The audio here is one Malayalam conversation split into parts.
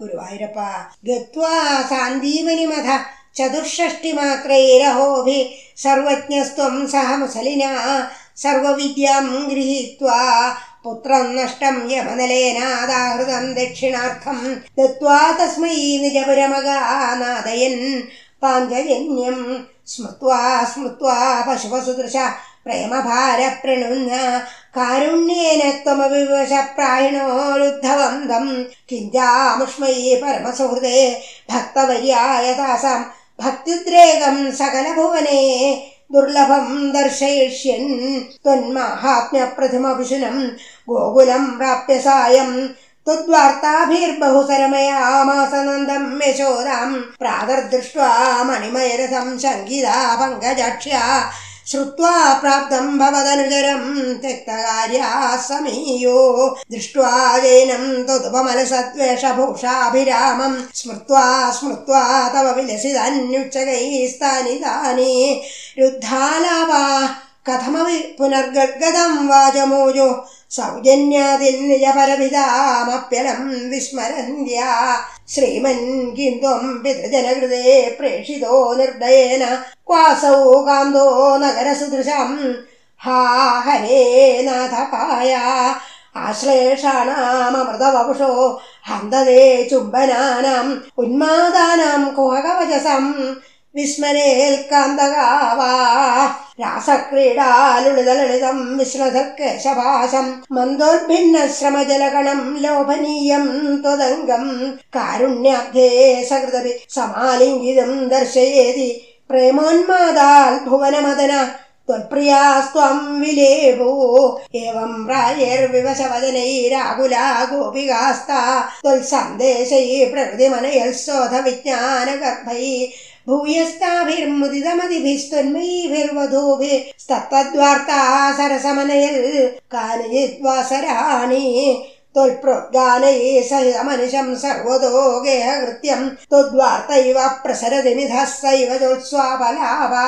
गुरुवायुरप् गत्वा सान्दीवनिमथ चतुष्षष्टिमात्रैरहोभि सर्वज्ञस्त्वं सह मुसलिना सर्वविद्यां गृहीत्वा पुत्रं नष्टं यमनलेनादाहृतं दक्षिणार्थं दत्त्वा तस्मै निजपुरमगानादयन् नादयन् स्मृत्वा स्मृत्वा पशुपसुदृश പശുപസുദൃശ പ്രേമഭാരപ്രണുന്ന കാരുണ്യേന ത്വമവിവശ പ്രായണോരുദ്ധവന്തം കിഞ്ചാമുഷ്മൈ പരമസുഹൃദേ ഭക്തവര്യായ താസാം ഭക്തിദ്രേകം സകലഭുവനെ ദുർലഭം ദർശയിഷ്യൻ ത്വന്മാഹാത്മ്യപ്രഥമഭിഷുനം ഗോകുലം പ്രാപ്യ സായം त्वद्वार्ताभिर्बहुसरमयामासनन्दं यशोदां प्रातर्दृष्ट्वा मणिमयरथं शङ्गिता पङ्कजाक्ष्या श्रुत्वा प्राप्तं भवदनुचरं त्यक्तकार्या समीयो दृष्ट्वा जैनं त्वदुपमलसद्वेषभूषाभिरामं स्मृत्वा स्मृत्वा तव विलसितान्युच्चकैस्तानि तानि रुद्धालावा कथमवि पुनर्गद्गदं वाचमोजो സൗജന്യാതിന്യപരപിതാമപ്യലം വിസ്മരന്ത്യ. ശ്രീമൻ കിം ത്വം പിതൃജനകൃതേ പ്രേഷിതോ നിർദയേന. ക്വാസൗ കാന്തോ നഗരസുദൃശം. ഹാ ഹരേ നാഥപായ. ആശ്ലേഷാണാമൃതവപുഷോ ഹന്തതേ ചുംബനാനാം. ഉന്മാദാനാം കുഹകവചസം. വിസ്മരേൽക്കാന്തകാവാ രാസക്രീഡാലുളിതലളിതം വിശ്രധർക്കേശഭാസം മന്ദോർഭിന്നശ്രമജലഗണം ലോഭനീയം ത്വതംഗം കാരുണ്യാധ്യേ സകൃതപി സമാലിംഗിതം ദർശയേതി പ്രേമോന്മാദാൽ ഭുവനമദന ത്വൽപ്രിയാസ്ത്വം വിലേഭോ ഏവം പ്രായേർവിവശവദനൈരാകുലാ ഗോപികാസ്ത ത്വൽസന്ദേശൈ പ്രകൃതിമനയൽ ശോധ വിജ്ഞാനഗർഭൈ विज्ञानगर्भैः भूयस्ताभिर्मुदितमतिभिस्तन्मयीभिर्वधूभिस्तत्त्वद्वार्ता सरसमनयल् कानिजिद्वासराणि त्वल्प्रोद्गानैः सहितमनिशं सर्वतो गेहकृत्यं त्वद्वार्तैव प्रसरति मिथः सैव जोत्स्वापलाभा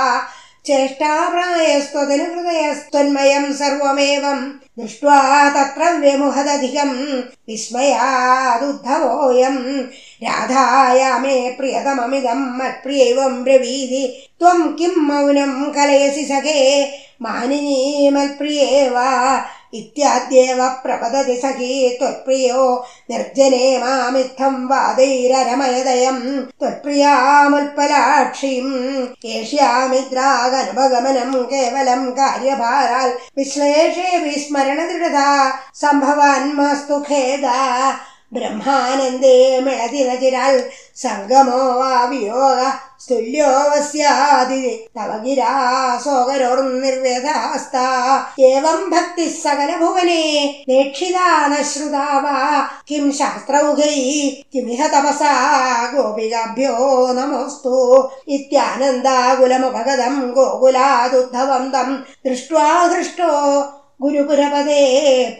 चेष्टाप्रायस्त्वदनुहृदयस्त्वन्मयं सर्वमेवं दृष्ट्वा तत्र व्यमुहदधिकं विस्मयादुद्धवोऽयं राधाया मे प्रियतममिदं मत्प्रियैवं ब्रवीधि त्वं किं मौनं कलयसि सखे मानिनी मत्प्रिये वा इत्याद्येव प्रवदति सखी त्वत्प्रियो निर्जने मामित्थं वादैररमयदयं त्वत्प्रियामुत्पलाक्षीम् एष्यामिद्रागनुभगमनं केवलं कार्यभाराल् विश्लेषे विस्मरणदृढता सम्भवान्मास्तु खेदा ബ്രഹ്മാനന്ദേ മിളതിരചിരാൽ സംഗമോ വാ വിയോഗ സ്തുല്യോവസ്യാതി തവ ഗിരാ സോകരോർനിർവ്യഥാസ്ത ഏവം ഭക്തി സകല ഭുവനെ നേക്ഷിതാനശ്രുതാ കിം ശാസ്ത്രൗഹൈ കിമിഹ തപസാ ഗോപികാഭ്യോ നമോസ്തു ഇത്യാനന്ദാകുലമുപഗതം ഗോകുലാദുദ്ധവം തം ദൃഷ്ട്വാ ഹൃഷ്ടോ ഗുരുപുരപദേ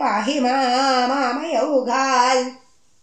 പാഹി മാമയൗഘാൽ